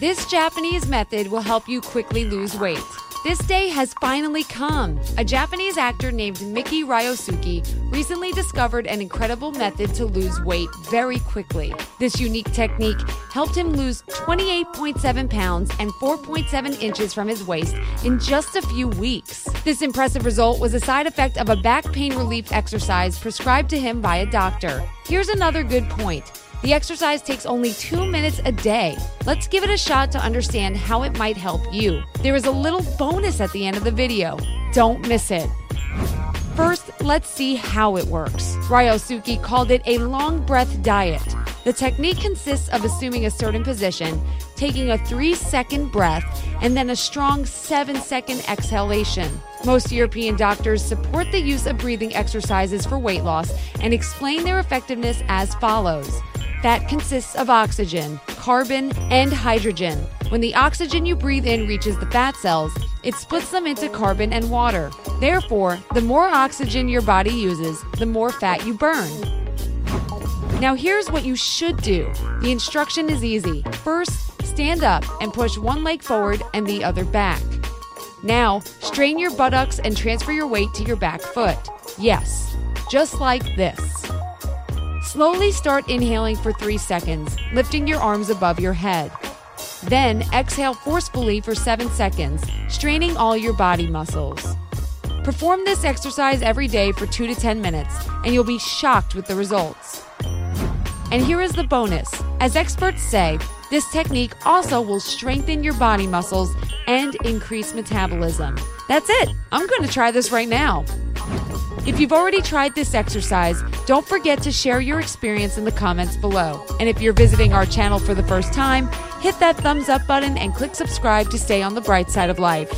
This Japanese method will help you quickly lose weight. This day has finally come. A Japanese actor named Miki Ryosuke recently discovered an incredible method to lose weight very quickly. This unique technique helped him lose 28.7 pounds and 4.7 inches from his waist in just a few weeks. This impressive result was a side effect of a back pain relief exercise prescribed to him by a doctor. Here's another good point. The exercise takes only two minutes a day. Let's give it a shot to understand how it might help you. There is a little bonus at the end of the video. Don't miss it. First, let's see how it works. Ryosuke called it a long breath diet. The technique consists of assuming a certain position, taking a three second breath, and then a strong seven second exhalation. Most European doctors support the use of breathing exercises for weight loss and explain their effectiveness as follows. That consists of oxygen, carbon, and hydrogen. When the oxygen you breathe in reaches the fat cells, it splits them into carbon and water. Therefore, the more oxygen your body uses, the more fat you burn. Now, here's what you should do the instruction is easy. First, stand up and push one leg forward and the other back. Now, strain your buttocks and transfer your weight to your back foot. Yes, just like this. Slowly start inhaling for three seconds, lifting your arms above your head. Then exhale forcefully for seven seconds, straining all your body muscles. Perform this exercise every day for two to 10 minutes, and you'll be shocked with the results. And here is the bonus. As experts say, this technique also will strengthen your body muscles and increase metabolism. That's it. I'm going to try this right now. If you've already tried this exercise, don't forget to share your experience in the comments below. And if you're visiting our channel for the first time, hit that thumbs up button and click subscribe to stay on the bright side of life.